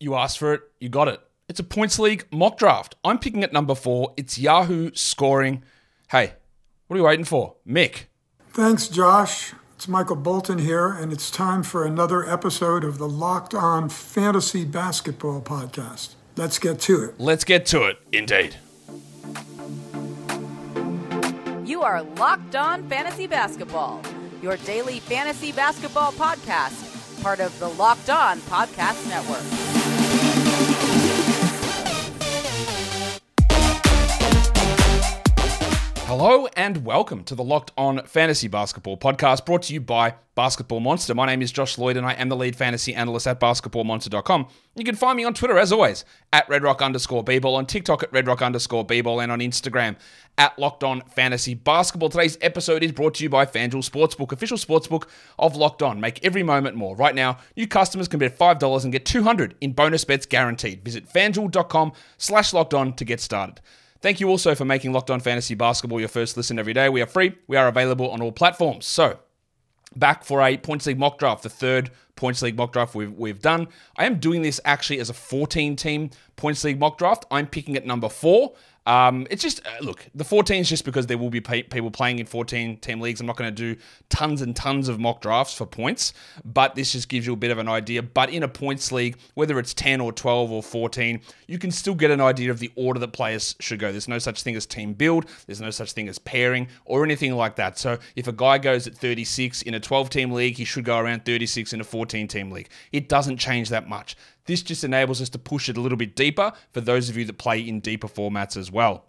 You asked for it, you got it. It's a points league mock draft. I'm picking at number four. It's Yahoo scoring. Hey, what are you waiting for? Mick. Thanks, Josh. It's Michael Bolton here, and it's time for another episode of the Locked On Fantasy Basketball Podcast. Let's get to it. Let's get to it, indeed. You are Locked On Fantasy Basketball, your daily fantasy basketball podcast, part of the Locked On Podcast Network. Hello and welcome to the Locked On Fantasy Basketball podcast brought to you by Basketball Monster. My name is Josh Lloyd and I am the lead fantasy analyst at basketballmonster.com. You can find me on Twitter as always at redrock underscore bball, on TikTok at redrock underscore bball, and on Instagram at Locked On Fantasy Basketball. Today's episode is brought to you by FanDuel Sportsbook, official sportsbook of Locked On. Make every moment more. Right now, new customers can bet $5 and get 200 in bonus bets guaranteed. Visit fanduel.com slash locked on to get started. Thank you also for making Locked On Fantasy Basketball your first listen every day. We are free. We are available on all platforms. So, back for a points league mock draft, the third points league mock draft we've, we've done. I am doing this actually as a 14 team points league mock draft. I'm picking at number four. Um, it's just uh, look the 14 is just because there will be pay- people playing in 14 team leagues. I'm not going to do tons and tons of mock drafts for points, but this just gives you a bit of an idea. But in a points league, whether it's 10 or 12 or 14, you can still get an idea of the order that players should go. There's no such thing as team build. There's no such thing as pairing or anything like that. So if a guy goes at 36 in a 12 team league, he should go around 36 in a 14 team league. It doesn't change that much. This just enables us to push it a little bit deeper for those of you that play in deeper formats as well.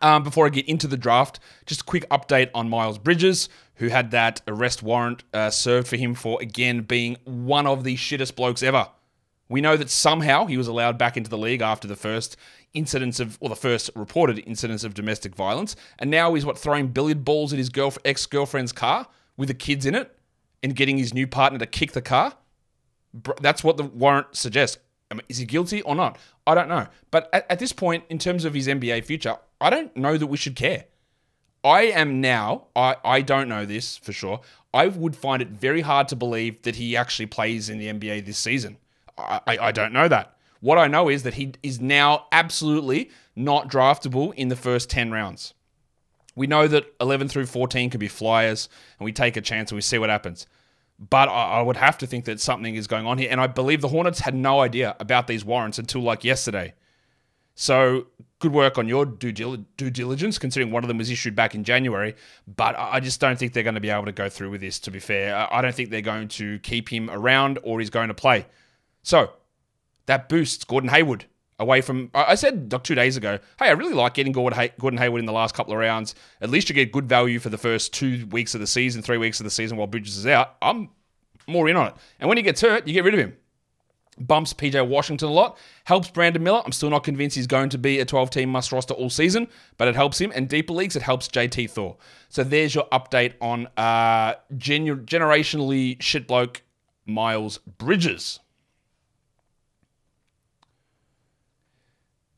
Um, before I get into the draft, just a quick update on Miles Bridges, who had that arrest warrant uh, served for him for, again, being one of the shittest blokes ever. We know that somehow he was allowed back into the league after the first incidents of, or the first reported incidents of domestic violence, and now he's what throwing billiard balls at his girl, ex girlfriend's car with the kids in it, and getting his new partner to kick the car. That's what the warrant suggests. I mean, is he guilty or not? I don't know. But at, at, this point, in terms of his NBA future, I don't know that we should care. I am now, I, I don't know this for sure. I would find it very hard to believe that he actually plays in the NBA this season. I, I, I don't know that. What I know is that he is now absolutely not draftable in the first 10 rounds. We know that 11 through 14 can be flyers, and we take a chance and we see what happens. But I, I would have to think that something is going on here. And I believe the Hornets had no idea about these warrants until like yesterday. So good work on your due, due diligence, considering one of them was issued back in January. But I just don't think they're going to be able to go through with this, to be fair. I don't think they're going to keep him around or he's going to play. So that boosts Gordon Hayward away from. I said two days ago, hey, I really like getting Gordon, Hay- Gordon Hayward in the last couple of rounds. At least you get good value for the first two weeks of the season, three weeks of the season while Bridges is out. I'm more in on it. And when he gets hurt, you get rid of him. Bumps PJ Washington a lot, helps Brandon Miller. I'm still not convinced he's going to be a 12 team must roster all season, but it helps him. And deeper leagues, it helps JT Thor. So there's your update on uh, generationally shit bloke Miles Bridges.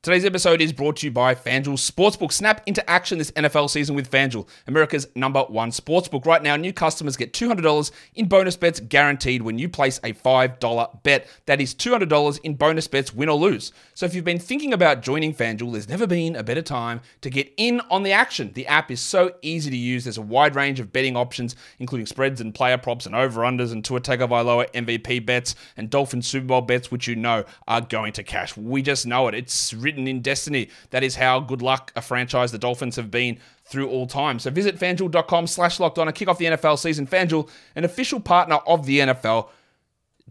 Today's episode is brought to you by FanDuel Sportsbook. Snap into action this NFL season with FanDuel, America's number one sportsbook. Right now, new customers get $200 in bonus bets guaranteed when you place a $5 bet. That is $200 in bonus bets, win or lose. So if you've been thinking about joining FanDuel, there's never been a better time to get in on the action. The app is so easy to use. There's a wide range of betting options, including spreads and player props and over-unders and Tua Tagovailoa MVP bets and Dolphin Super Bowl bets, which you know are going to cash. We just know it. It's written written in destiny. That is how good luck a franchise the Dolphins have been through all time. So visit fanduel.com slash locked on and kick off the NFL season. Fanduel, an official partner of the NFL.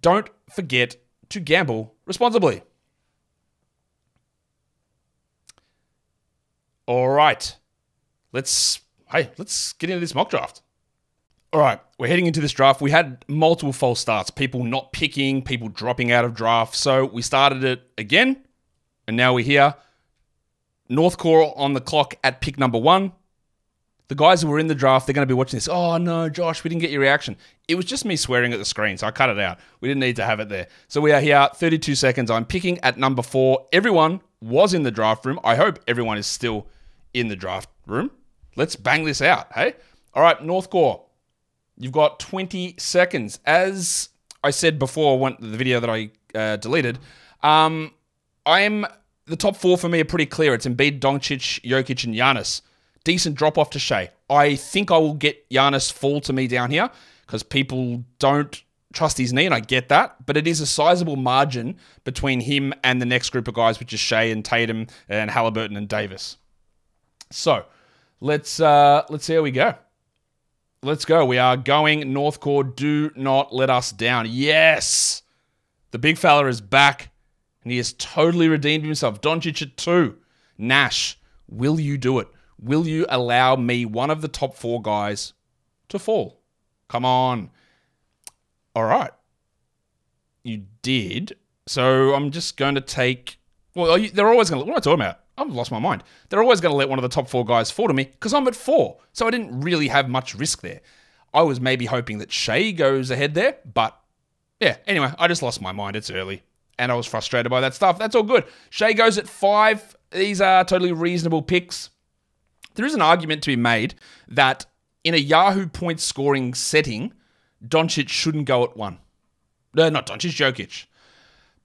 Don't forget to gamble responsibly. All right. Let's hey, let's get into this mock draft. All right, we're heading into this draft. We had multiple false starts, people not picking, people dropping out of draft. So we started it again and now we're here. Northcore on the clock at pick number one. The guys who were in the draft, they're going to be watching this. Oh no, Josh, we didn't get your reaction. It was just me swearing at the screen, so I cut it out. We didn't need to have it there. So we are here, 32 seconds. I'm picking at number four. Everyone was in the draft room. I hope everyone is still in the draft room. Let's bang this out, hey? All right, Northcore, you've got 20 seconds. As I said before, the video that I uh, deleted, Um, I'm the top four for me are pretty clear. It's Embiid, Doncic, Jokic, and Giannis. Decent drop off to Shai. I think I will get Giannis fall to me down here because people don't trust his knee, and I get that. But it is a sizable margin between him and the next group of guys, which is Shai and Tatum and Halliburton and Davis. So let's uh, let's see how we go. Let's go. We are going North Core. Do not let us down. Yes, the big fella is back, and he has totally redeemed himself. Doncic at two. Nash, will you do it? Will you allow me, one of the top four guys, to fall? Come on. All right. You did. So I'm just going to take. Well, you, they're always going to. What am I talking about? I've lost my mind. They're always going to let one of the top four guys fall to me because I'm at four. So I didn't really have much risk there. I was maybe hoping that Shai goes ahead there, but yeah, anyway, I just lost my mind. It's early. And I was frustrated by that stuff. That's all good. Shai goes at five. These are totally reasonable picks. There is an argument to be made that in a Yahoo point scoring setting, Doncic shouldn't go at one. No, not Doncic, Jokic.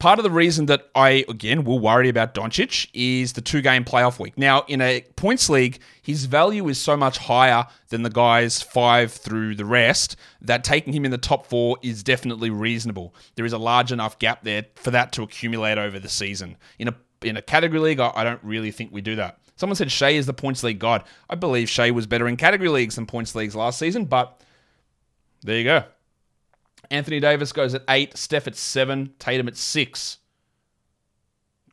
Part of the reason that I, again, will worry about Doncic is the two game playoff week. Now, in a points league, his value is so much higher than the guys five through the rest that taking him in the top four is definitely reasonable. There is a large enough gap there for that to accumulate over the season. In a in a category league, I don't really think we do that. Someone said Shai is the points league god. I believe Shai was better in category leagues than points leagues last season, but there you go. Anthony Davis goes at eight, Steph at seven, Tatum at six.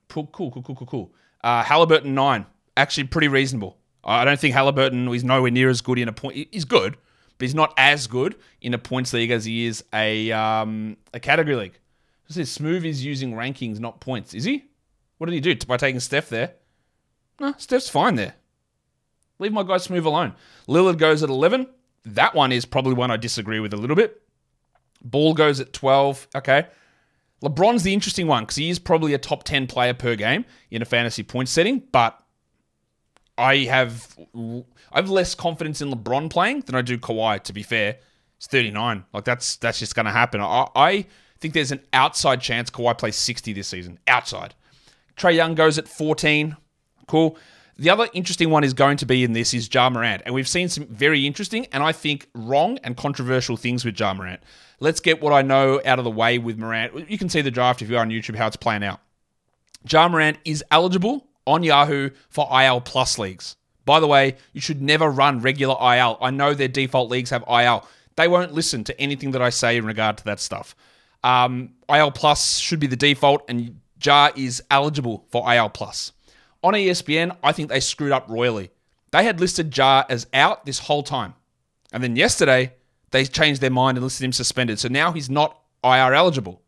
Cool, cool, cool, cool, cool. Uh, Halliburton nine, actually pretty reasonable. I don't think Halliburton is nowhere near as good in a point. He's good, but he's not as good in a points league as he is a um, a category league. It says Smooth is using rankings, not points. Is he? What did he do by taking Steph there? No, Steph's fine there. Leave my guy Smooth alone. Lillard goes at 11. That one is probably one I disagree with a little bit. Ball goes at 12. Okay. LeBron's the interesting one because he is probably a top 10 player per game in a fantasy point setting, but I have I have less confidence in LeBron playing than I do Kawhi, to be fair. It's 39. Like that's that's just gonna happen. I, I think there's an outside chance Kawhi plays 60 this season. Outside. Trae Young goes at 14. Cool. The other interesting one is going to be in this is Ja Morant. And we've seen some very interesting and I think wrong and controversial things with Ja Morant. Let's get what I know out of the way with Morant. You can see the draft if you are on YouTube how it's playing out. Ja Morant is eligible on Yahoo for IL plus leagues. By the way, you should never run regular IL. I know their default leagues have IL. They won't listen to anything that I say in regard to that stuff. Um, IL plus should be the default, and Ja is eligible for IL plus. On ESPN, I think they screwed up royally. They had listed Ja as out this whole time. And then yesterday, they changed their mind and listed him suspended. So now he's not IR eligible.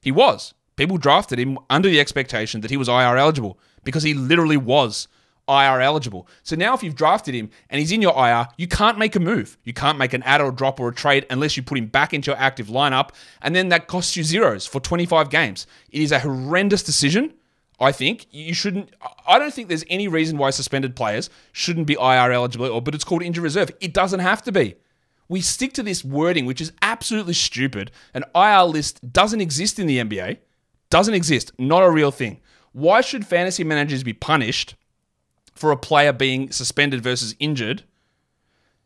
He was. People drafted him under the expectation that he was IR eligible because he literally was IR eligible. So now if you've drafted him and he's in your IR, you can't make a move. You can't make an add or drop or a trade unless you put him back into your active lineup. And then that costs you zeros for 25 games. It is a horrendous decision. I think you shouldn't. I don't think there's any reason why suspended players shouldn't be IR eligible, or but it's called injury reserve. It doesn't have to be. We stick to this wording, which is absolutely stupid. An IR list doesn't exist in the NBA. Doesn't exist. Not a real thing. Why should fantasy managers be punished for a player being suspended versus injured?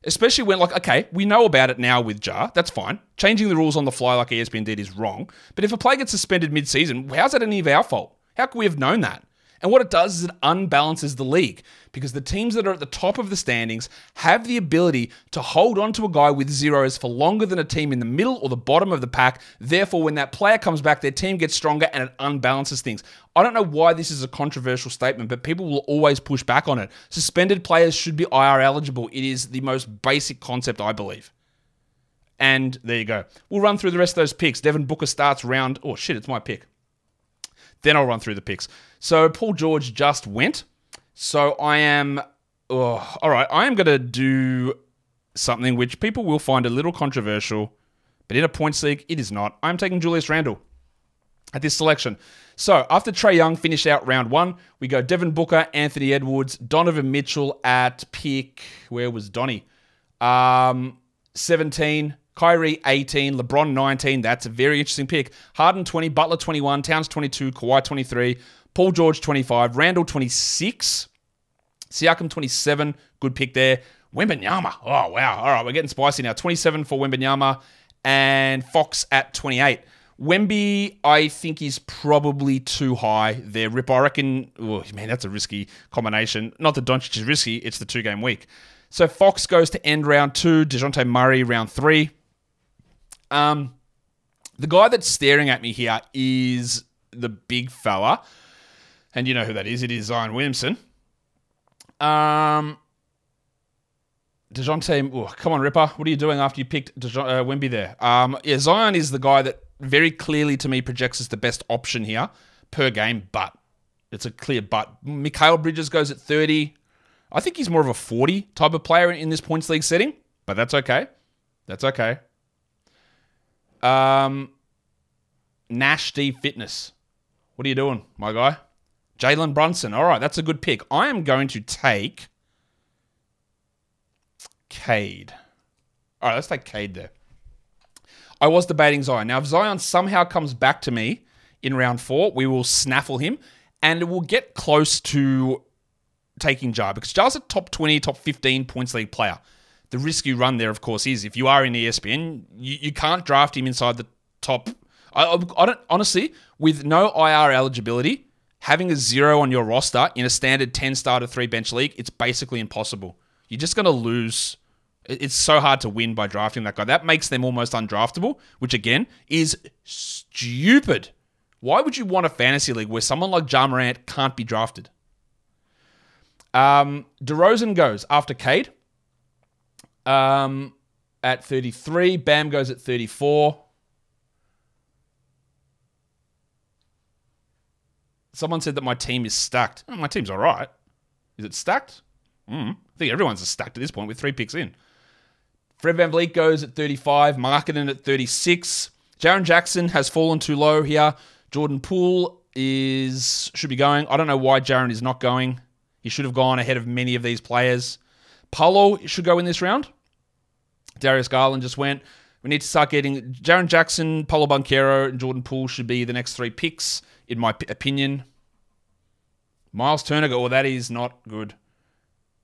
Especially when, like, okay, we know about it now with Ja. That's fine. Changing the rules on the fly, like ESPN did, is wrong. But if a player gets suspended mid season, how's that any of our fault? How could we have known that? And what it does is it unbalances the league because the teams that are at the top of the standings have the ability to hold on to a guy with zeros for longer than a team in the middle or the bottom of the pack. Therefore, when that player comes back, their team gets stronger and it unbalances things. I don't know why this is a controversial statement, but people will always push back on it. Suspended players should be IR eligible. It is the most basic concept, I believe. And there you go. We'll run through the rest of those picks. Devin Booker starts round. Oh, shit, it's my pick. Then I'll run through the picks. So Paul George just went. So I am. Oh, all right. I am going to do something which people will find a little controversial, but in a points league, it is not. I'm taking Julius Randle at this selection. So after Trae Young finished out round one, we go Devin Booker, Anthony Edwards, Donovan Mitchell at pick. Where was Donnie? Um, 17. Kyrie 18, LeBron 19. That's a very interesting pick. Harden 20, Butler 21, Towns 22, Kawhi 23, Paul George 25, Randle 26, Siakam 27. Good pick there. Wembanyama. Oh, wow. All right, we're getting spicy now. 27 for Wembanyama and Fox at 28. Wemby, I think is probably too high there. Rip, I reckon. Oh, man, that's a risky combination. Not that Doncic is risky; it's the two-game week. So Fox goes to end round two. Dejounte Murray round three. Um, the guy that's staring at me here is the big fella, and you know who that is. It is Zion Williamson. Um, Dejounte, oh, come on, Ripper. What are you doing after you picked Dejo- uh, Wemby there? Um, yeah, Zion is the guy that very clearly to me projects as the best option here per game, but it's a clear but. Mikal Bridges goes at 30. I think he's more of a 40 type of player in this points league setting, but that's okay. That's okay. Um, Nash D Fitness. What are you doing, my guy? Jalen Brunson. All right, that's a good pick. I am going to take Cade. All right, let's take Cade there. I was debating Zion. Now, if Zion somehow comes back to me in round four, we will snaffle him and we'll get close to taking Ja because Ja's a top 20, top 15 points league player. The risk you run there, of course, is if you are in ESPN, you, you can't draft him inside the top. I, I don't honestly, with no IR eligibility, having a zero on your roster in a standard 10 starter three bench league, it's basically impossible. You're just going to lose it's so hard to win by drafting that guy. That makes them almost undraftable, which again is stupid. Why would you want a fantasy league where someone like Ja Morant can't be drafted? Um, DeRozan goes after Cade um, at 33. Bam goes at 34. Someone said that my team is stacked. Oh, my team's all right. Is it stacked? Mm. I think everyone's stacked at this point with three picks in. Fred VanVleet goes at 35, Markkanen at 36. Jaren Jackson has fallen too low here. Jordan Poole is should be going. I don't know why Jaren is not going. He should have gone ahead of many of these players. Paolo should go in this round. Darius Garland just went. We need to start getting Jaren Jackson, Paolo Banchero, and Jordan Poole should be the next three picks, in my opinion. Miles Turner, oh, that is not good.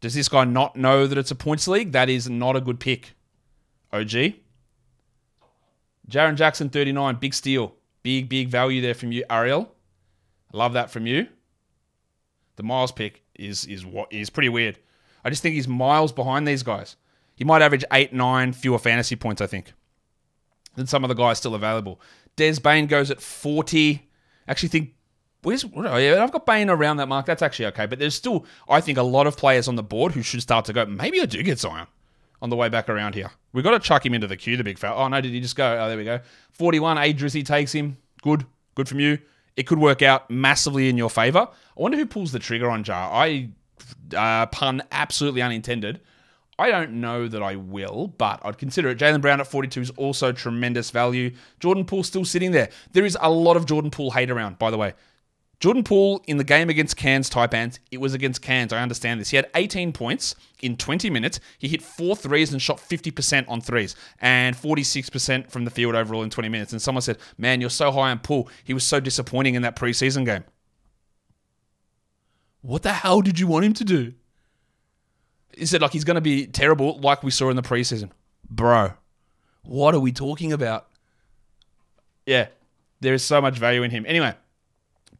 Does this guy not know that it's a points league? That is not a good pick. OG. Jaren Jackson, 39. Big steal. Big, big value there from you, Ariel. Love that from you. The Miles pick is is what is pretty weird. I just think he's miles behind these guys. He might average eight, nine fewer fantasy points, I think, than some of the guys still available. Des Bane goes at 40. Actually, think where's oh, yeah, I've got Bane around that mark. That's actually okay, but there's still I think a lot of players on the board who should start to go. Maybe I do get Zion on the way back around here. We've got to chuck him into the queue, the big fella. Oh, no, did he just go? Oh, there we go. 41, A. Drizzy takes him. Good. Good from you. It could work out massively in your favor. I wonder who pulls the trigger on Ja. I, uh, pun absolutely unintended. I don't know that I will, but I'd consider it. Jaylen Brown at 42 is also tremendous value. Jordan Poole still sitting there. There is a lot of Jordan Poole hate around, by the way. Jordan Poole in the game against Cairns Taipans, it was against Cairns. I understand this. He had 18 points in 20 minutes. He hit four threes and shot 50% on threes and 46% from the field overall in 20 minutes. And someone said, Man, you're so high on Poole. He was so disappointing in that preseason game. What the hell did you want him to do? He said, like, he's going to be terrible, like we saw in the preseason. Bro, what are we talking about? Yeah, there is so much value in him. Anyway,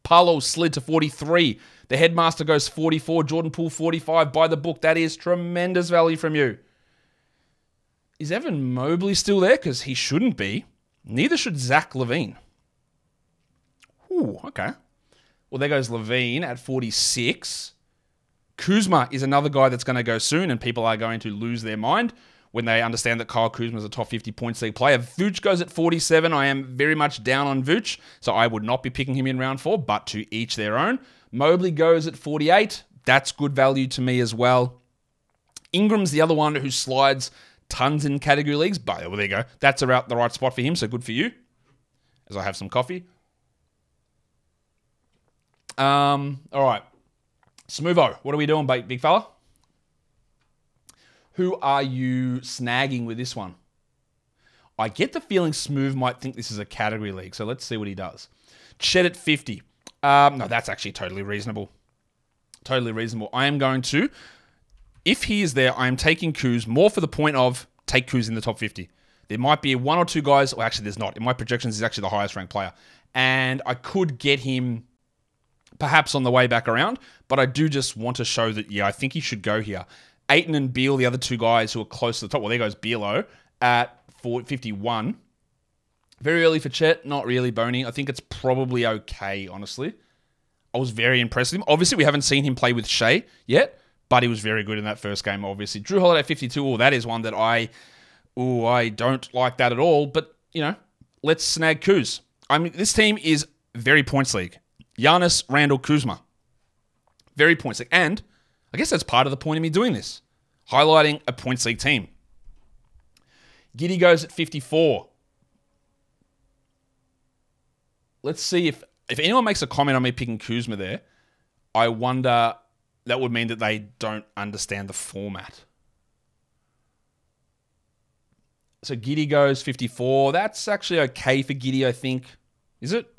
Paolo slid to 43. The headmaster goes 44. Jordan Poole 45. By the book, that is tremendous value from you. Is Evan Mobley still there? Because he shouldn't be. Neither should Zach LaVine. Ooh, okay. Well, there goes LaVine at 46. Kuzma is another guy that's going to go soon, and people are going to lose their mind when they understand that Kyle Kuzma is a top 50 points league player. Vooch goes at 47. I am very much down on Vooch, so I would not be picking him in round four, but to each their own. Mobley goes at 48. That's good value to me as well. Ingram's the other one who slides tons in category leagues, but well, there you go. That's about the right spot for him, so good for you. As I have some coffee. Um, all right. Smootho, what are we doing, big fella? Who are you snagging with this one? I get the feeling Smooth might think this is a category league, so let's see what he does. Chet at 50. Um, no, that's actually totally reasonable. Totally reasonable. I am going to, if he is there, I am taking Kuz more for the point of take Kuz in the top 50. There might be one or two guys, or actually, there's not. In my projections, he's actually the highest ranked player. And I could get him perhaps on the way back around, but I do just want to show that, yeah, I think he should go here. Ayton and Beal, the other two guys who are close to the top. Well, there goes Bealo at 51. Very early for Chet, not really bony. I think it's probably okay, honestly. I was very impressed with him. Obviously, we haven't seen him play with Shai yet, but he was very good in that first game, obviously. Jrue Holiday 52, oh, that is one that I oh, I don't like that at all. But, you know, let's snag Kuz. I mean, this team is very points league. Giannis, Randle, Kuzma. Very points league. And I guess that's part of the point of me doing this. Highlighting a points league team. Giddey goes at 54. Let's see if if anyone makes a comment on me picking Kuzma there, I wonder that would mean that they don't understand the format. So Giddey goes 54. That's actually okay for Giddey, I think. Is it?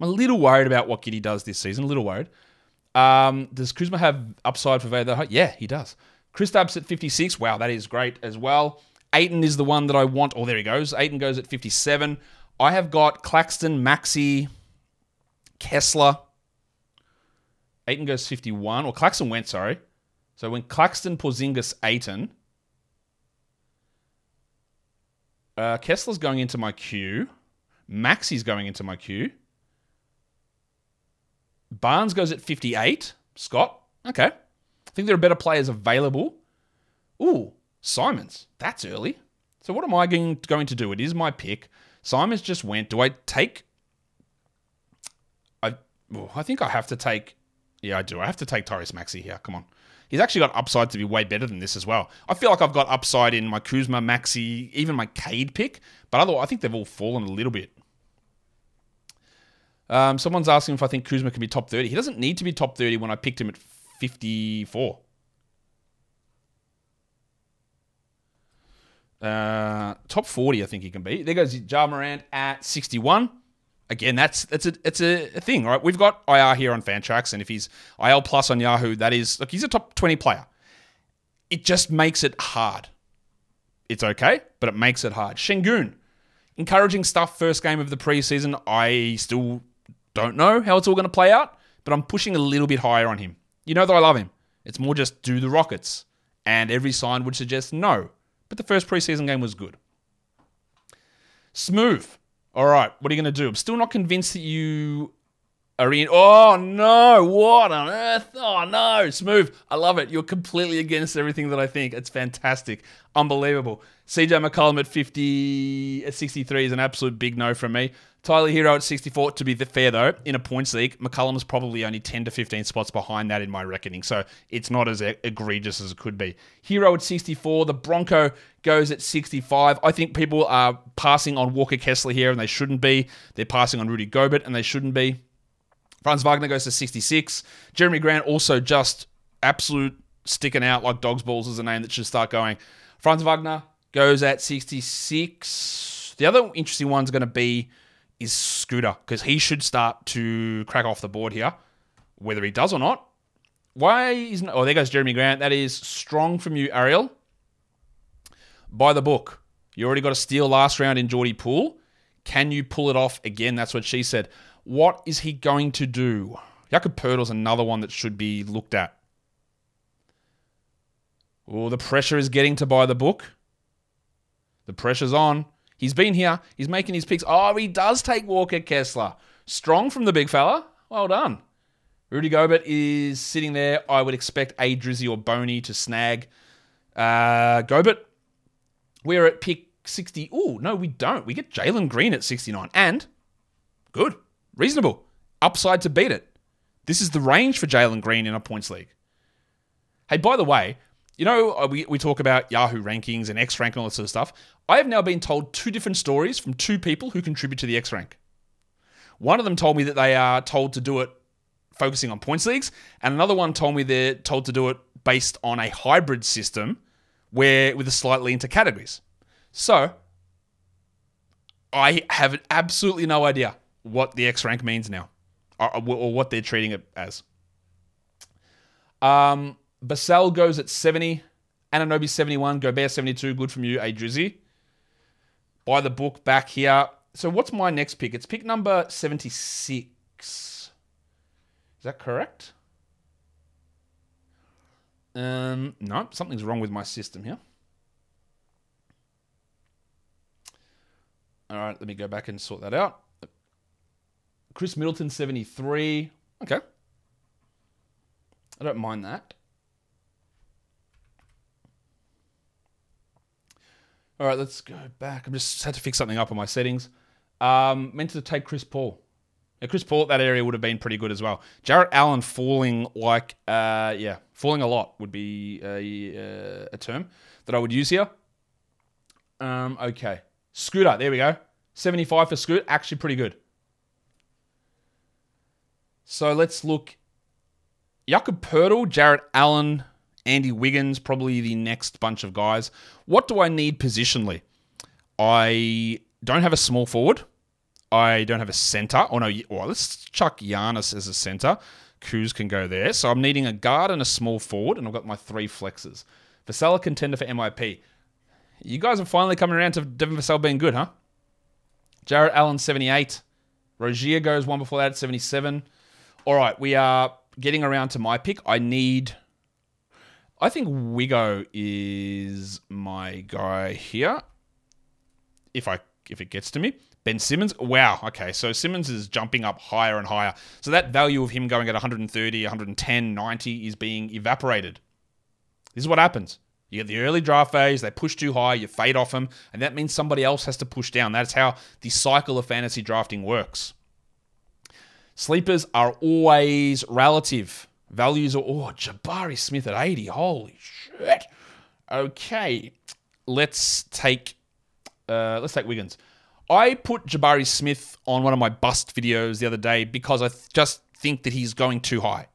I'm a little worried about what Giddey does this season. A little worried. Um, does Kuzma have upside for Vader? Yeah, he does. Kristaps at 56. Wow, that is great as well. Ayton is the one that I want. Oh, there he goes. Ayton goes at 57. I have got Claxton, Maxey, Kessler. Ayton goes 51. Or Claxton went, sorry. So when Claxton, Porzingis, Ayton. Uh, Kessler's going into my queue. Maxey's going into my queue. Barnes goes at 58. Scott, okay. I think there are better players available. Ooh, Simons. That's early. So what am I going to do? It is my pick. Simons just went. Do I take? I I think I have to take. Yeah, I do. I have to take Tyrese Maxey here. Come on. He's actually got upside to be way better than this as well. I feel like I've got upside in my Kuzma, Maxey, even my Cade pick, but otherwise, I think they've all fallen a little bit. Um, someone's asking if I think Kuzma can be top 30. He doesn't need to be top 30 when I picked him at 54. Uh, top 40, I think he can be. There goes Ja Morant at 61. Again, that's that's a it's a, a thing, right? We've got IR here on Fantrax, and if he's IL plus on Yahoo, that is look, he's a top 20 player. It just makes it hard. It's okay, but it makes it hard. Sengun, encouraging stuff first game of the preseason. I still don't know how it's all going to play out, but I'm pushing a little bit higher on him. You know that I love him. It's more just do the Rockets. And every sign would suggest no but the first preseason game was good. Smooth. All right, what are you going to do? I'm still not convinced that you are in. Oh no! What on earth? Oh no! Smooth. I love it. You're completely against everything that I think. It's fantastic, unbelievable. CJ McCollum at 50, at 63 is an absolute big no from me. Tyler Herro at 64. To be fair, though, in a points league, McCollum is probably only 10 to 15 spots behind that in my reckoning, so it's not as egregious as it could be. Herro at 64. The Bronco goes at 65. I think people are passing on Walker Kessler here, and they shouldn't be. They're passing on Rudy Gobert, and they shouldn't be. Franz Wagner goes to 66. Jerami Grant also just absolute sticking out like dog's balls is a name that should start going. Franz Wagner goes at 66. The other interesting one's going to be is Scooter because he should start to crack off the board here, whether he does or not. Why isn't? Oh, there goes Jerami Grant. That is strong from you, Ariel. By the book. You already got a steal last round in Jordy Poole. Can you pull it off again? That's what she said. What is he going to do? Jakob Poeltl's another one that should be looked at. Oh, the pressure is getting to buy the book. The pressure's on. He's been here. He's making his picks. Oh, he does take Walker Kessler. Strong from the big fella. Well done. Rudy Gobert is sitting there. I would expect a Drizzy or Boney to snag uh, Gobert. We're at pick 60. Oh, no, we don't. We get Jalen Green at 69. And good. Reasonable. Upside to beat it. This is the range for Jalen Green in a points league. Hey, by the way, you know, uh, we, we talk about Yahoo rankings and X rank and all that sort of stuff. I have now been told two different stories from two people who contribute to the X rank. One of them told me that they are told to do it focusing on points leagues, and another one told me they're told to do it based on a hybrid system where with a slightly into categories. So, I have absolutely no idea what the X rank means now, or, or what they're treating it as. Um, Vassell goes at 70. Anunoby 71. Gobert 72. Good from you, A Drizzy. Buy the book back here. So what's my next pick? It's pick number 76. Is that correct? Um, no, something's wrong with my system here. All right, let me go back and sort that out. Khris Middleton, 73. Okay. I don't mind that. All right, let's go back. I just had to fix something up on my settings. Um, meant to take Chris Paul. Chris Paul at that area would have been pretty good as well. Jarrett Allen falling like, uh, yeah, falling a lot would be a, uh, a term that I would use here. Um, okay. Scooter, there we go. 75 for Scoot, actually pretty good. So let's look. Jakob Poeltl, Jarrett Allen, Andy Wiggins, probably the next bunch of guys. What do I need positionally? I don't have a small forward. I don't have a center. Oh no, well, let's chuck Giannis as a center. Kuz can go there. So I'm needing a guard and a small forward, and I've got my three flexes. Vassell contender for MIP. You guys are finally coming around to Devin Vassell being good, huh? Jarrett Allen, 78. Rozier goes one before that at 77. All right, we are getting around to my pick. I need. I think Wigo is my guy here. If I if it gets to me. Ben Simmons, wow. Okay, so Simmons is jumping up higher and higher. So that value of him going at 130, 110, 90 is being evaporated. This is what happens. You get the early draft phase, they push too high, you fade off them, and that means somebody else has to push down. That's how the cycle of fantasy drafting works. Sleepers are always relative. Values are, oh, Jabari Smith at 80. Holy shit. Okay, let's take, uh, let's take Wiggins. I put Jabari Smith on one of my bust videos the other day because I th- just think that he's going too high,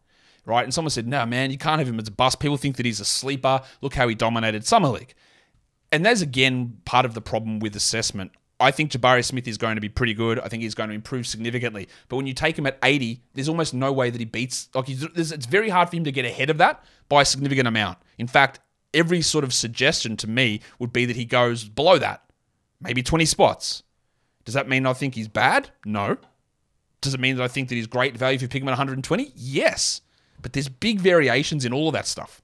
right? And someone said, no, man, you can't have him as a bust. People think that he's a sleeper. Look how he dominated Summer League. And that's, again, part of the problem with assessment. I think Jabari Smith is going to be pretty good. I think he's going to improve significantly. But when you take him at 80, there's almost no way that he beats. Like, it's very hard for him to get ahead of that by a significant amount. In fact, every sort of suggestion to me would be that he goes below that, maybe 20 spots. Does that mean I think he's bad? No. Does it mean that I think that he's great value if you pick him at 120? Yes. But there's big variations in all of that stuff.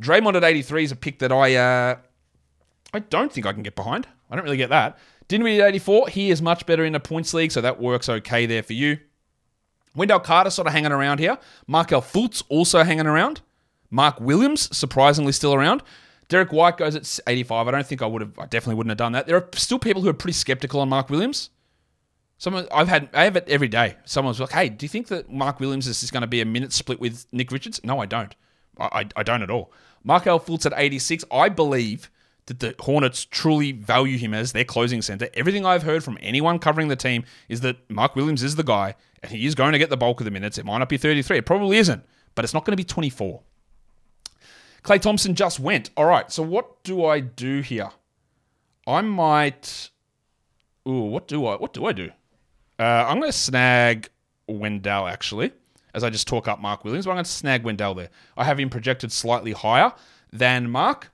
Draymond at 83 is a pick that I uh, I don't think I can get behind. I don't really get that. Dinwiddie at 84, he is much better in a points league, so that works okay there for you. Wendell Carter sort of hanging around here. Markelle Fultz also hanging around. Mark Williams surprisingly still around. Derrick White goes at 85. I don't think I would have. I definitely wouldn't have done that. There are still people who are pretty skeptical on Mark Williams. Someone I've had, I have it every day. Someone's like, "Hey, do you think that Mark Williams is going to be a minute split with Nick Richards?" No, I don't. I, I, I don't at all. Markelle Fultz at 86. I believe that the Hornets truly value him as their closing center. Everything I've heard from anyone covering the team is that Mark Williams is the guy, and he is going to get the bulk of the minutes. It might not be 33. It probably isn't, but it's not going to be 24. Klay Thompson just went. All right, so what do I do here? I might. Ooh, what do I? What do I do? Uh, I'm going to snag Wendell actually, as I just talk up Mark Williams. But I'm going to snag Wendell there. I have him projected slightly higher than Mark,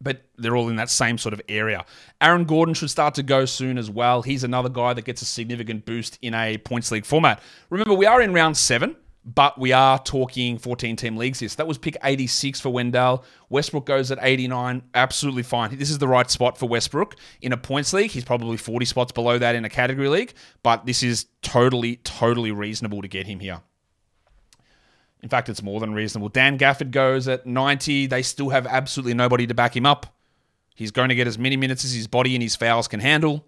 but they're all in that same sort of area. Aaron Gordon should start to go soon as well. He's another guy that gets a significant boost in a points league format. Remember, we are in round seven but we are talking 14 team leagues here. So that was pick 86 for Wendell. Westbrook goes at 89. Absolutely fine. This is the right spot for Westbrook in a points league. He's probably 40 spots below that in a category league, but this is totally, totally reasonable to get him here. In fact, it's more than reasonable. Dan Gafford goes at 90. They still have absolutely nobody to back him up. He's going to get as many minutes as his body and his fouls can handle.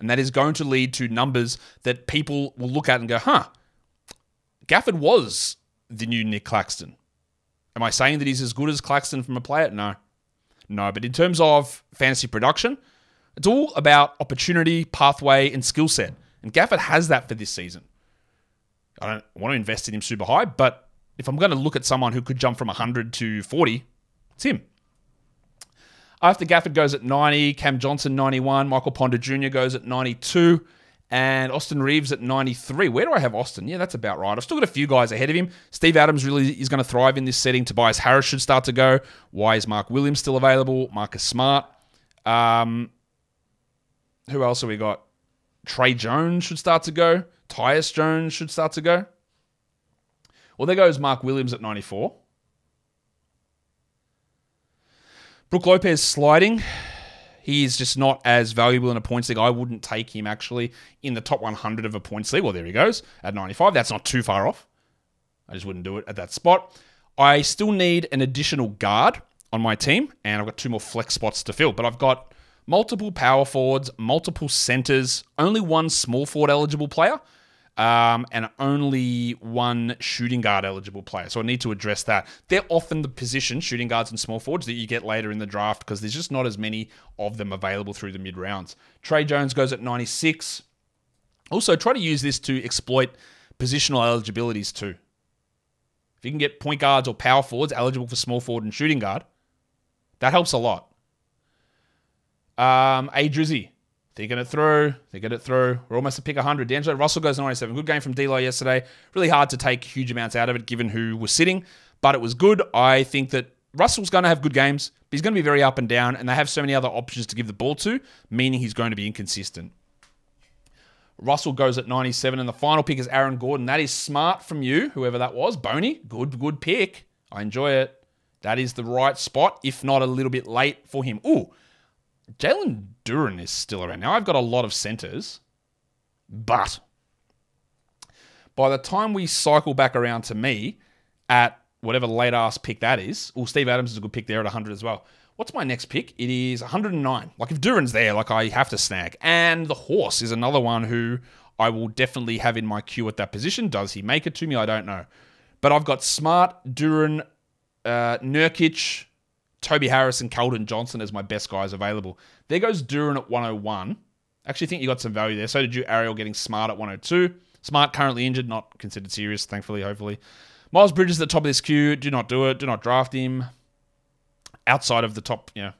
And that is going to lead to numbers that people will look at and go, huh, Gafford was the new Nick Claxton. Am I saying that he's as good as Claxton from a player? No. No, but in terms of fantasy production, it's all about opportunity, pathway, and skill set. And Gafford has that for this season. I don't want to invest in him super high, but if I'm going to look at someone who could jump from 100 to 40, it's him. After Gafford goes at 90, Cam Johnson 91, Michael Porter Jr. goes at 92, and Austin Reaves at 93. Where do I have Austin? Yeah, that's about right. I've still got a few guys ahead of him. Steve Adams really is going to thrive in this setting. Tobias Harris should start to go. Why is Mark Williams still available? Marcus Smart. Um, who else have we got? Tre Jones should start to go. Tyus Jones should start to go. Well, there goes Mark Williams at 94. Brook Lopez sliding. He is just not as valuable in a points league. I wouldn't take him actually in the top 100 of a points league. Well, there he goes at 95. That's not too far off. I just wouldn't do it at that spot. I still need an additional guard on my team, and I've got two more flex spots to fill. But I've got multiple power forwards, multiple centers, only one small forward eligible player, um, and only one shooting guard eligible player. So I need to address that. They're often the position, shooting guards and small forwards, that you get later in the draft because there's just not as many of them available through the mid rounds. Tre Jones goes at 96. Also, try to use this to exploit positional eligibilities too. If you can get point guards or power forwards eligible for small forward and shooting guard, that helps a lot. Um, A Drizzy, Thinking it through, They thinking it through. We're almost to pick 100. D'Angelo Russell goes 97. Good game from D'Lo yesterday. Really hard to take huge amounts out of it given who was sitting, but it was good. I think that Russell's going to have good games, but he's going to be very up and down, and they have so many other options to give the ball to, meaning he's going to be inconsistent. Russell goes at 97, and the final pick is Aaron Gordon. That is smart from you, whoever that was. Boney, good, good pick. I enjoy it. That is the right spot, if not a little bit late for him. Ooh, Jalen Duren is still around. Now, I've got a lot of centers, but by the time we cycle back around to me at whatever late ass pick that is, well, Steve Adams is a good pick there at 100 as well. What's my next pick? It is 109. Like, if Duren's there, like, I have to snag. And the horse is another one who I will definitely have in my queue at that position. Does he make it to me? I don't know. But I've got Smart, Duren, uh, Nurkic, Toby Harris and Keldon Johnson as my best guys available. There goes Duren at 101. Actually, think you got some value there. So did you, Ariel, getting Smart at 102. Smart currently injured, not considered serious, thankfully, hopefully. Miles Bridges at the top of this queue. Do not do it. Do not draft him. Outside of the top, you know,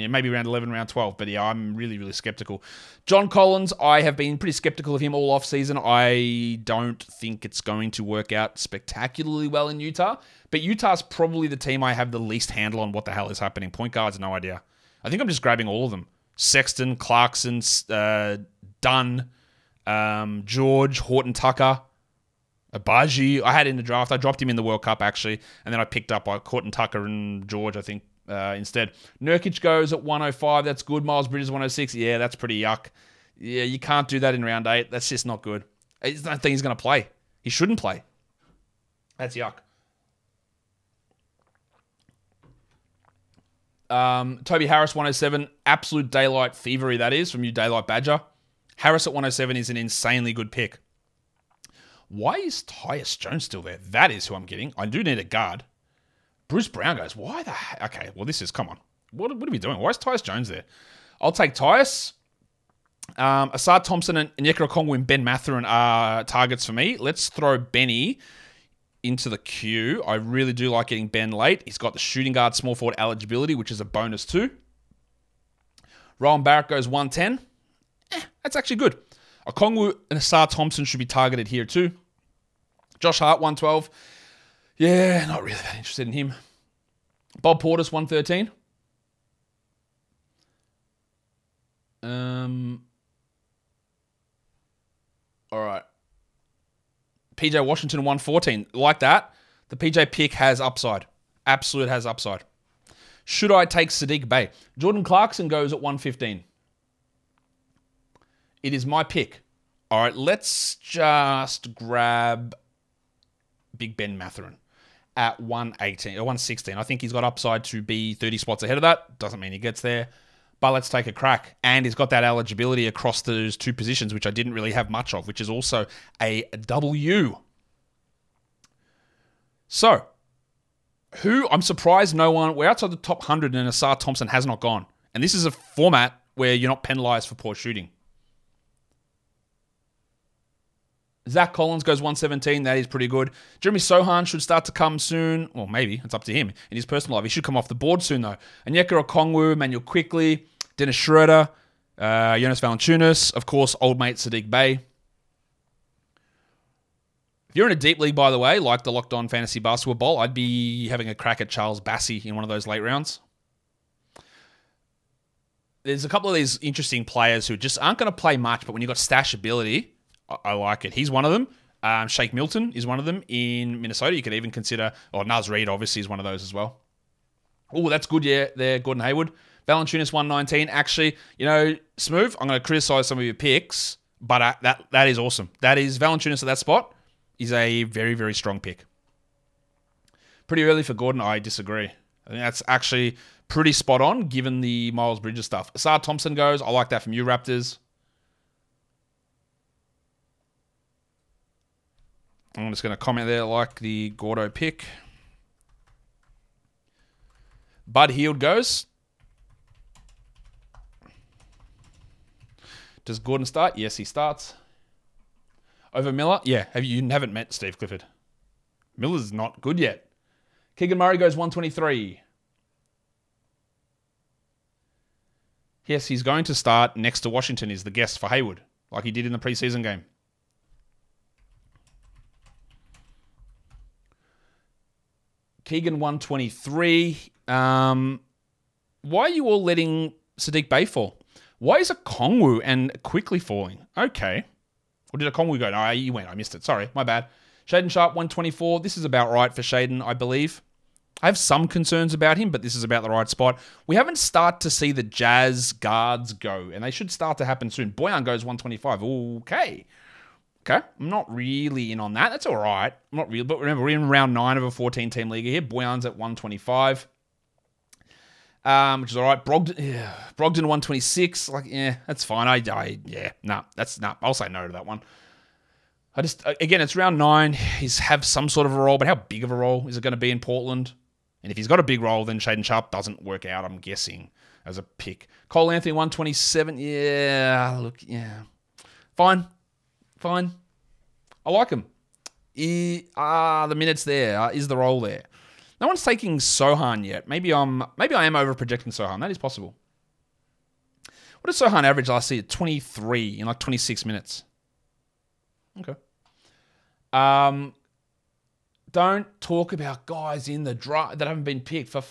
yeah, maybe around 11, round 12. But yeah, I'm really, really skeptical. John Collins, I have been pretty skeptical of him all off season. I don't think it's going to work out spectacularly well in Utah. But Utah's probably the team I have the least handle on what the hell is happening. Point guards, no idea. I think I'm just grabbing all of them. Sexton, Clarkson, uh, Dunn, um, George, Horton Tucker, Agbaji. I had in the draft. I dropped him in the World Cup actually, and then I picked up like Horton Tucker and George. I think uh, instead. Nurkic goes at 105. That's good. Miles Bridges 106. Yeah, that's pretty yuck. Yeah, you can't do that in round eight. That's just not good. I don't think he's going to play. He shouldn't play. That's yuck. Um, Toby Harris 107. Absolute daylight thievery, that is, from you, Daylight Badger. Harris at 107 is an insanely good pick. Why is Tyus Jones still there? That is who I'm getting. I do need a guard. Bruce Brown goes, why the heck? Okay, well, this is, come on. What, what are we doing? Why is Tyus Jones there? I'll take Tyus. Um, Ausar Thompson and Onyeka Okongwu and Ben Mathurin are targets for me. Let's throw Benny into the queue. I really do like getting Ben late. He's got the shooting guard small forward eligibility, which is a bonus too. Rowan Barrett goes 110. Eh, that's actually good. Okongwu and Ausar Thompson should be targeted here too. Josh Hart 112. Yeah, not really that interested in him. Bob Portis, 113. Um, all right. PJ Washington, 114. Like that, the PJ pick has upside. Absolute has upside. Should I take Saddiq Bey? Jordan Clarkson goes at 115. It is my pick. All right, let's just grab Big Ben Mathurin at 118 or uh, 116. I think he's got upside to be 30 spots ahead of that. Doesn't mean he gets there. But let's take a crack. And he's got that eligibility across those two positions, which I didn't really have much of, which is also a W. So, who I'm surprised no one, we're outside the top 100 and Ausar Thompson has not gone. And this is a format where you're not penalized for poor shooting. Zach Collins goes 117. That is pretty good. Jeremy Sochan should start to come soon. Well, maybe. It's up to him in his personal life. He should come off the board soon, though. Onyeka Okongwu, Manuel Quickley, Dennis Schroeder, uh, Jonas Valanciunas, of course, old mate Saddiq Bey. If you're in a deep league, by the way, like the Locked On Fantasy Basketball Bowl, I'd be having a crack at Charles Bassey in one of those late rounds. There's a couple of these interesting players who just aren't going to play much, but when you've got stash ability, I, I like it. He's one of them. Um, Shake Milton is one of them in Minnesota. You could even consider, or Naz Reid obviously is one of those as well. Oh, that's good, yeah, there, Gordon Hayward. Valanciunas 119. Actually, you know, Smooth, I'm going to criticize some of your picks, but uh, that that is awesome. That is Valanciunas at that spot is a very, very strong pick. Pretty early for Gordon, I disagree. I think that's actually pretty spot on given the Miles Bridges stuff. Ausar Thompson goes. I like that from you, Raptors. I'm just going to comment there like the Gordo pick. Bud Hield goes. Does Gordon start? Yes, he starts. Over Miller? Yeah. Have you, you haven't met Steve Clifford? Miller's not good yet. Keegan Murray goes 123. Yes, he's going to start next to Washington is the guest for Hayward, like he did in the preseason game. Keegan 123. Um, why are you all letting Saddiq Bey fall? Why is Okongwu and Quickley falling? Okay. Or did Okongwu go? No, you went. I missed it. Sorry, my bad. Shaedon Sharpe 124. This is about right for Shaden, I believe. I have some concerns about him, but this is about the right spot. We haven't started to see the Jazz guards go, and they should start to happen soon. Bojan goes 125. Okay. Okay. I'm not really in on that. That's all right. I'm not really, but remember, we're in round nine of a 14 team league here. Bojan's at 125. Um, which is all right. Brogdon, yeah, Brogdon 126. Like, yeah, that's fine. I, I yeah, no, nah, that's no. Nah, I'll say no to that one. I just again, it's round nine. He's have some sort of a role, but how big of a role is it going to be in Portland? And if he's got a big role, then Shaedon Sharpe doesn't work out, I'm guessing, as a pick. Cole Anthony, 127. Yeah, look, yeah. Fine. Fine. I like him. Ah, the minutes there. Uh, is the role there? No one's taking Sochan yet. Maybe I'm maybe I am over projecting Sochan. That is possible. What does Sochan average last year? 23 in like 26 minutes. Okay. Um, don't talk about guys in the draft that haven't been picked. For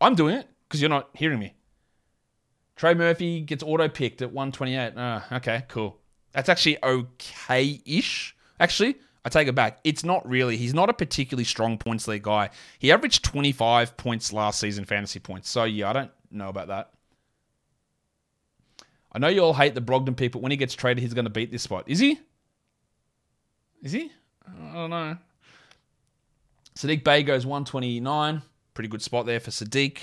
I'm doing it because you're not hearing me. Trey Murphy gets auto picked at 128. Uh, okay, cool. That's actually okay ish. Actually, I take it back. It's not really. He's not a particularly strong points league guy. He averaged 25 points last season, fantasy points. So, yeah, I don't know about that. I know you all hate the Brogdon people. When he gets traded, he's going to beat this spot. Is he? Is he? I don't know. Saddiq Bey goes 129. Pretty good spot there for Saddiq.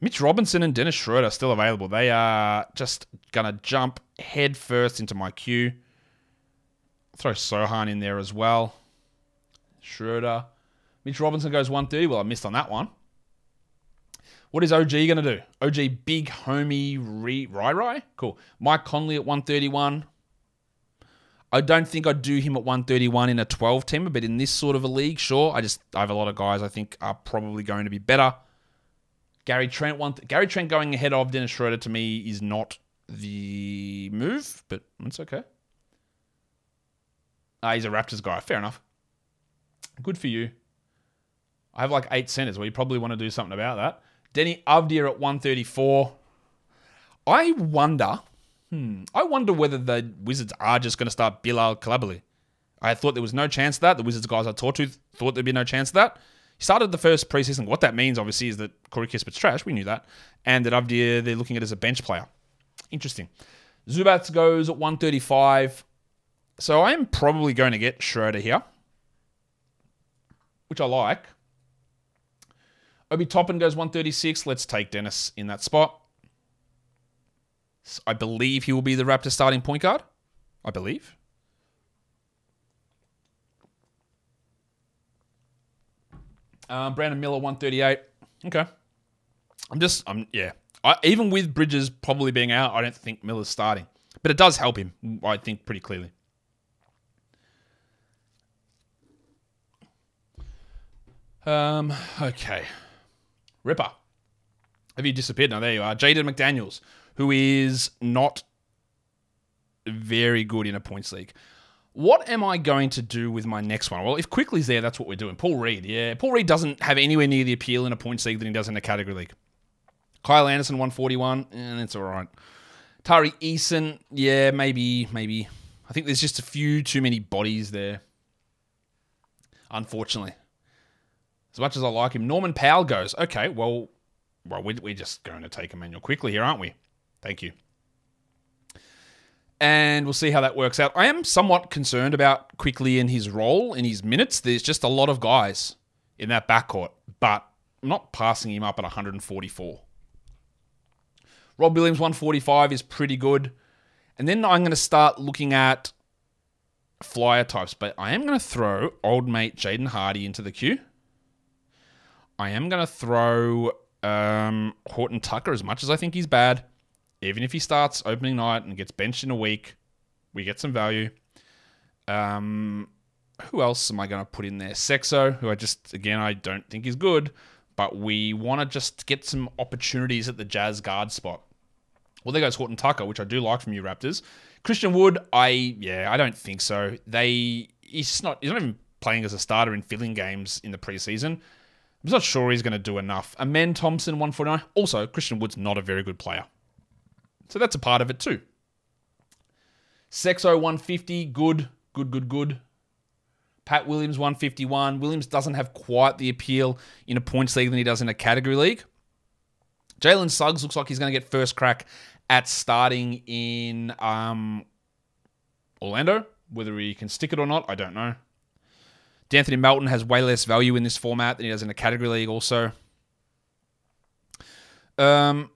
Mitch Robinson and Dennis Schroeder are still available. They are just going to jump head first into my queue. Throw Sochan in there as well. Schroeder. Mitch Robinson goes 130. Well, I missed on that one. What is OG going to do? OG big homie Rai Rai? Cool. Mike Conley at 131. I don't think I'd do him at 131 in a 12 teamer, but in this sort of a league, sure. I just I have a lot of guys I think are probably going to be better. Gary Trent one Gary Trent going ahead of Dennis Schroeder to me is not the move, but it's okay. Uh, he's a Raptors guy. Fair enough. Good for you. I have like eight centers. Well, you probably want to do something about that. Deni Avdija at 134. I wonder Hmm. I wonder whether the Wizards are just going to start Bilal Coulibaly. I thought there was no chance of that. The Wizards guys I talked to thought there'd be no chance of that. He started the first preseason. What that means, obviously, is that Corey Kispert's trash. We knew that. And that Avdija, they're looking at as a bench player. Interesting. Zubac goes at 135. So I am probably going to get Schroeder here, which I like. Obi Toppin goes 136. Let's take Dennis in that spot. I believe he will be the Raptor starting point guard. I believe. Um, Brandon Miller, 138. Okay. I'm just, I'm yeah. I, even with Bridges probably being out, I don't think Miller's starting. But it does help him, I think, pretty clearly. Um, okay. Ripper. Have you disappeared? Now there you are. Jaden McDaniels, who is not very good in a points league. What am I going to do with my next one? Well, if Quickley's there, that's what we're doing. Paul Reed, yeah. Paul Reed doesn't have anywhere near the appeal in a points league than he does in a category league. Kyle Anderson, 141, eh, and it's all right. Tari Eason, yeah, maybe, maybe. I think there's just a few too many bodies there. Unfortunately. As much as I like him, Norman Powell goes, okay, well, well, we're just going to take Immanuel Quickley here, aren't we? Thank you and we'll see how that works out. I am somewhat concerned about Quickley in his role in his minutes. There's just a lot of guys in that backcourt, but I'm not passing him up at 144. Rob Williams 145 is pretty good. And then I'm going to start looking at flyer types, but I am going to throw old mate Jaden Hardy into the queue. I am going to throw um, Horton Tucker as much as I think he's bad even if he starts opening night and gets benched in a week, we get some value. Um, who else am I going to put in there? Sexo, who I just, again, I don't think is good, but we want to just get some opportunities at the Jazz guard spot. Well, there goes Horton Tucker, which I do like from you Raptors. Christian Wood, I, yeah, I don't think so. They, he's not, he's not even playing as a starter in filling games in the preseason. I'm not sure he's going to do enough. Amen Thompson, 149. Also, Christian Wood's not a very good player. So that's a part of it too. Sexo 150, good, good, good, good. Pat Williams 151. Williams doesn't have quite the appeal in a points league than he does in a category league. Jalen Suggs looks like he's going to get first crack at starting in um, Orlando. Whether he can stick it or not, I don't know. D'Anthony Melton has way less value in this format than he does in a category league, also. Um,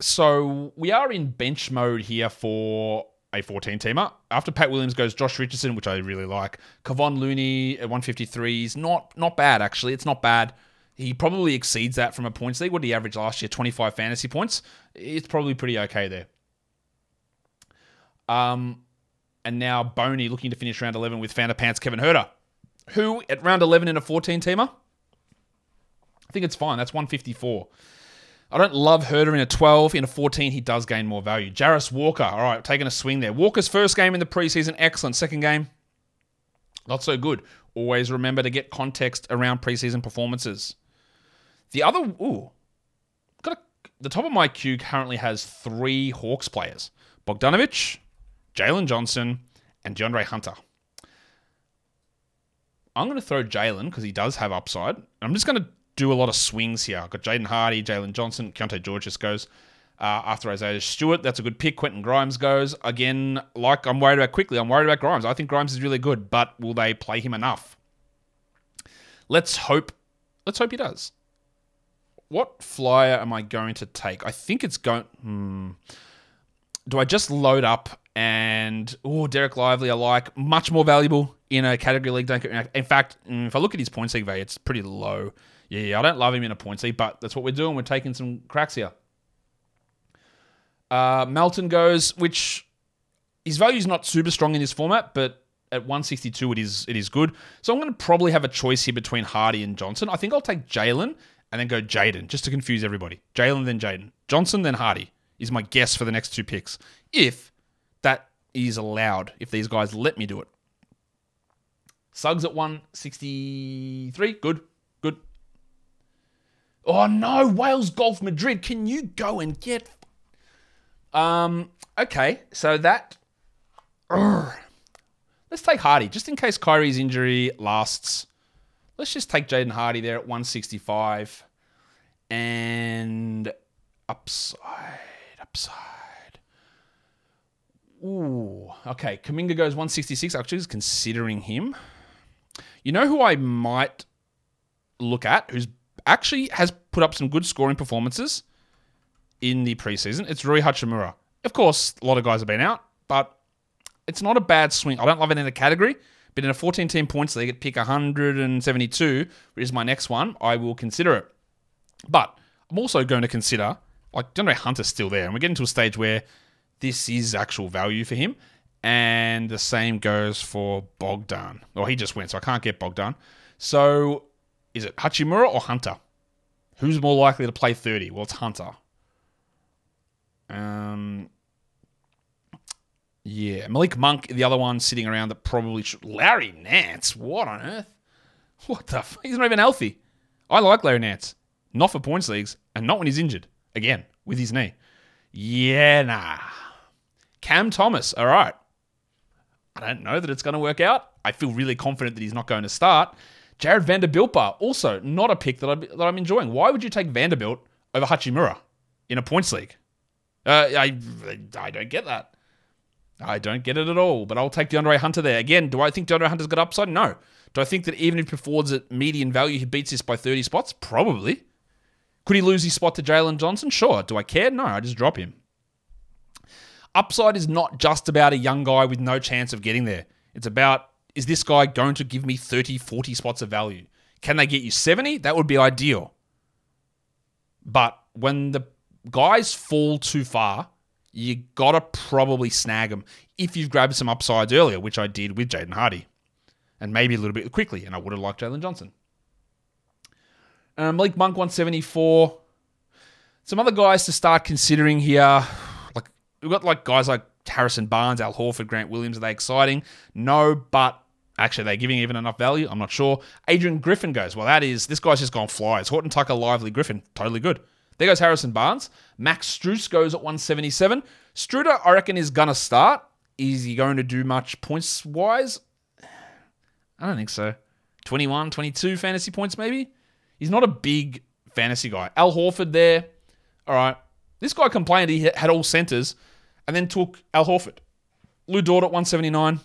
so we are in bench mode here for a 14 teamer. After Pat Williams goes Josh Richardson, which I really like. Kevon Looney at 153 is not not bad actually. It's not bad. He probably exceeds that from a points league. What did he average last year? 25 fantasy points. It's probably pretty okay there. Um, and now Boney looking to finish round 11 with Founder Pants Kevin Huerter, who at round 11 in a 14 teamer. I think it's fine. That's 154. I don't love Huerter in a 12. In a 14, he does gain more value. Jarace Walker, all right, taking a swing there. Walker's first game in the preseason, excellent. Second game, not so good. Always remember to get context around preseason performances. The other, ooh, got a, the top of my queue currently has three Hawks players Bogdanovich, Jalen Johnson, and DeAndre Hunter. I'm going to throw Jalen because he does have upside. I'm just going to do a lot of swings here. I've got Jaden Hardy, Jalen Johnson, Keyonte George just goes. Uh, after Isaiah Stewart, that's a good pick. Quentin Grimes goes. Again, like I'm worried about Quickley, I'm worried about Grimes. I think Grimes is really good, but will they play him enough? Let's hope. Let's hope he does. What flyer am I going to take? I think it's going. Hmm. Do I just load up and oh, Dereck Lively? I like much more valuable in a category league. In fact, if I look at his league value, it's pretty low. Yeah, I don't love him in a points league, but that's what we're doing. We're taking some cracks here. Uh, Melton goes, which his value is not super strong in this format, but at 162 it is it is good. So I'm going to probably have a choice here between Hardy and Johnson. I think I'll take Jalen and then go Jaden, just to confuse everybody. Jalen then Jaden. Johnson then Hardy is my guess for the next two picks. If that is allowed, if these guys let me do it. Suggs at 163, good. Oh no, Wales Golf Madrid. Can you go and get. Um, okay, so that. Urgh. Let's take Hardy, just in case Kyrie's injury lasts. Let's just take Jaden Hardy there at 165. And upside, upside. Ooh, okay. Kuminga goes 166. Actually, considering him. You know who I might look at, who's actually has put up some good scoring performances in the preseason. It's Rui Hachimura. Of course, a lot of guys have been out, but it's not a bad swing. I don't love it in a category, but in a 14 team points league at pick 172, which is my next one, I will consider it. But I'm also going to consider, like, DeAndre Hunter's still there, and we're getting to a stage where this is actual value for him. And the same goes for Bogdan. Well, he just went, so I can't get Bogdan. So Is it Hachimura or Hunter? Who's more likely to play 30? Well, it's Hunter. Um, yeah, Malik Monk, the other one sitting around that probably should. Larry Nance, what on earth? What the? He's not even healthy. I like Larry Nance, not for points leagues, and not when he's injured. Again, with his knee. Yeah, nah. Cam Thomas, all right. I don't know that it's going to work out. I feel really confident that he's not going to start. Jarred Vanderbilt, also not a pick that, I, that I'm enjoying. Why would you take Vanderbilt over Hachimura in a points league? Uh, I, I don't get that. I don't get it at all, but I'll take DeAndre Hunter there. Again, do I think DeAndre Hunter's got upside? No. Do I think that even if he performs at median value, he beats this by 30 spots? Probably. Could he lose his spot to Jalen Johnson? Sure. Do I care? No, I just drop him. Upside is not just about a young guy with no chance of getting there. It's about is this guy going to give me 30, 40 spots of value? Can they get you 70? That would be ideal. But when the guys fall too far, you gotta probably snag them if you've grabbed some upsides earlier, which I did with Jaden Hardy, and maybe a little bit Quickley, and I would have liked Jalen Johnson. Um, Malik Monk 174. Some other guys to start considering here. Like we've got like guys like Harrison Barnes, Al Horford, Grant Williams. Are they exciting? No, but actually they're giving even enough value. I'm not sure. Adrian Griffin goes. Well, that is this guy's just gone flies. Horton Tucker, Lively, Griffin, totally good. There goes Harrison Barnes. Max Strus goes at 177. Struder, I reckon, is going to start. Is he going to do much points wise? I don't think so. 21, 22 fantasy points, maybe? He's not a big fantasy guy. Al Horford there. All right. This guy complained he had all centers and then took Al Horford. Lou Dort at 179.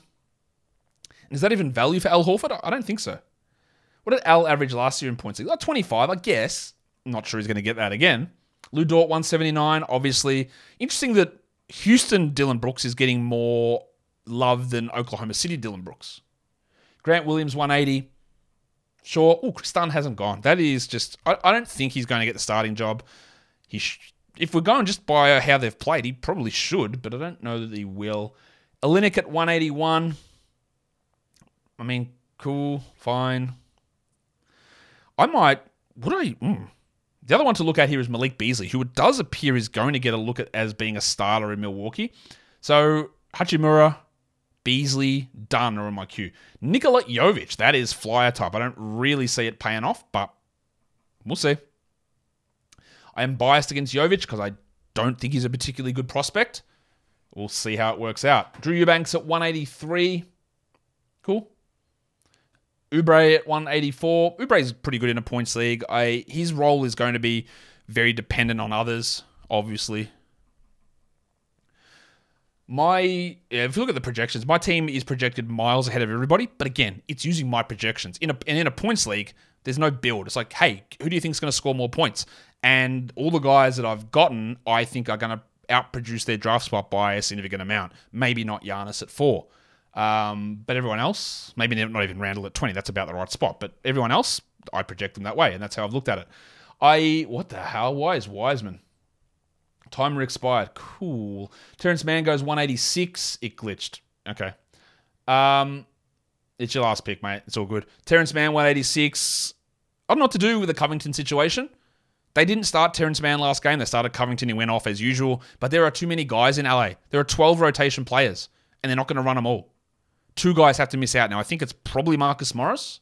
Is that even value for Al Horford? I don't think so. What did Al average last year in points? Like 25, I guess. Not sure he's going to get that again. Lou Dort 179, obviously. Interesting that Houston Dillon Brooks is getting more love than Oklahoma City Dillon Brooks. Grant Williams 180. Sure. Oh, Kris Dunn hasn't gone. That is just. I, I don't think he's going to get the starting job. He, sh- if we're going just by how they've played, he probably should, but I don't know that he will. Olynyk at 181. I mean, cool, fine. I might. Would I? Mm, the other one to look at here is Malik Beasley, who it does appear is going to get a look at as being a starter in Milwaukee. So Hachimura, Beasley, Dunn are on my queue. Nikola Jovic, that is flyer type. I don't really see it paying off, but we'll see. I am biased against Jovic because I don't think he's a particularly good prospect. We'll see how it works out. Drew Eubanks at 183. Cool. Oubre at 184. Oubre is pretty good in a points league. I his role is going to be very dependent on others, obviously. My yeah, if you look at the projections, my team is projected miles ahead of everybody. But again, it's using my projections. In a and in a points league, there's no build. It's like, hey, who do you think is going to score more points? And all the guys that I've gotten, I think are going to outproduce their draft spot by a significant amount. Maybe not Giannis at four. Um, but everyone else, maybe not even Randle at 20, that's about the right spot. But everyone else, I project them that way, and that's how I've looked at it. I, what the hell? Why is Wiseman? Timer expired. Cool. Terance Mann goes 186. It glitched. Okay. Um, it's your last pick, mate. It's all good. Terance Mann 186. I don't know what to do with the Covington situation. They didn't start Terance Mann last game. They started Covington. He went off as usual. But there are too many guys in LA. There are 12 rotation players, and they're not going to run them all two guys have to miss out. Now, I think it's probably Marcus Morris.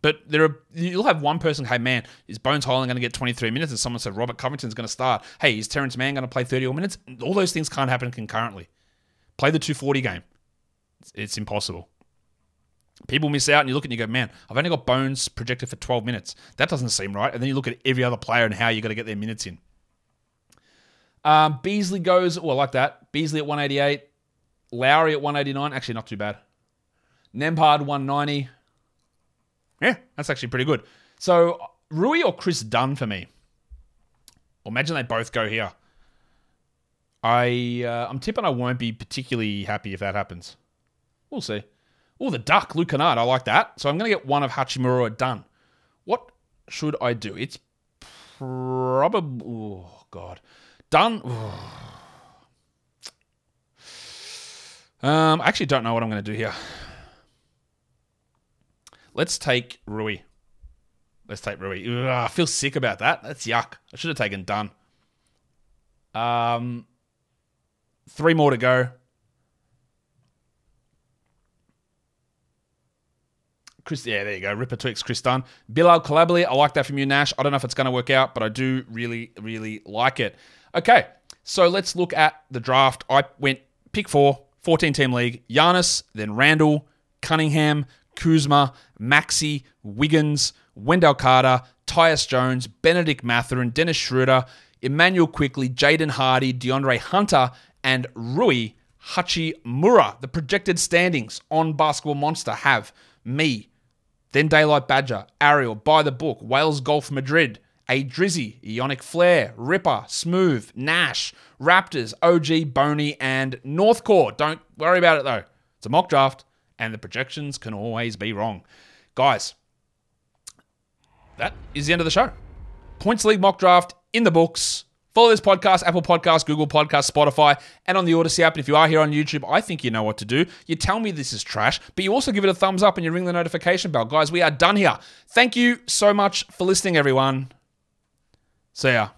But there are you'll have one person, hey man, is Bones Hyland going to get 23 minutes? And someone said Robert Covington's going to start. Hey, is Terance Mann going to play 30 minutes? All those things can't happen concurrently. Play the 240 game. It's, it's impossible. People miss out and you look and you go, man, I've only got Bones projected for 12 minutes. That doesn't seem right. And then you look at every other player and how you got to get their minutes in. Um, Beasley goes, well, like that. Beasley at 188. Lowry at 189. Actually, not too bad. Nembhard 190. Yeah, that's actually pretty good. So, Rui or Kris Dunn for me? Well, imagine they both go here. I uh, I'm tipping I won't be particularly happy if that happens. We'll see. Oh, the duck, Luke Kennard. I like that. So I'm going to get one of Hachimura Dunn. What should I do? It's probably. Oh, God. Done. Oh. Um, I actually don't know what I'm going to do here. Let's take Rui. Let's take Rui. Ugh, I feel sick about that. That's yuck. I should have taken Dunn. Um, three more to go. Kris, yeah, there you go. Ripper Twix, Kris Dunn. Bilal Coulibaly, I like that from you, Nash. I don't know if it's going to work out, but I do really, really like it. Okay, so let's look at the draft. I went pick four, 14 team league. Giannis, then Randle, Cunningham, Kuzma, Maxey, Wiggins, Wendell Carter, Tyus Jones, Bennedict Mathurin, Dennis Schroeder, Immanuel Quickley, Jaden Hardy, DeAndre Hunter, and Rui Hachimura. The projected standings on Basketball Monster have me, then Daylight Badger, Ariel, By the Book, Wales Golf Madrid, A Drizzy, Ionic Flair, Ripper, Smooth, Nash, Raptors, OG, Boney, and Northcore. Don't worry about it though. It's a mock draft, and the projections can always be wrong. Guys, that is the end of the show. Points League mock draft in the books. Follow this podcast, Apple Podcast, Google Podcast, Spotify, and on the Odyssey app. And if you are here on YouTube, I think you know what to do. You tell me this is trash, but you also give it a thumbs up and you ring the notification bell. Guys, we are done here. Thank you so much for listening, everyone. See ya.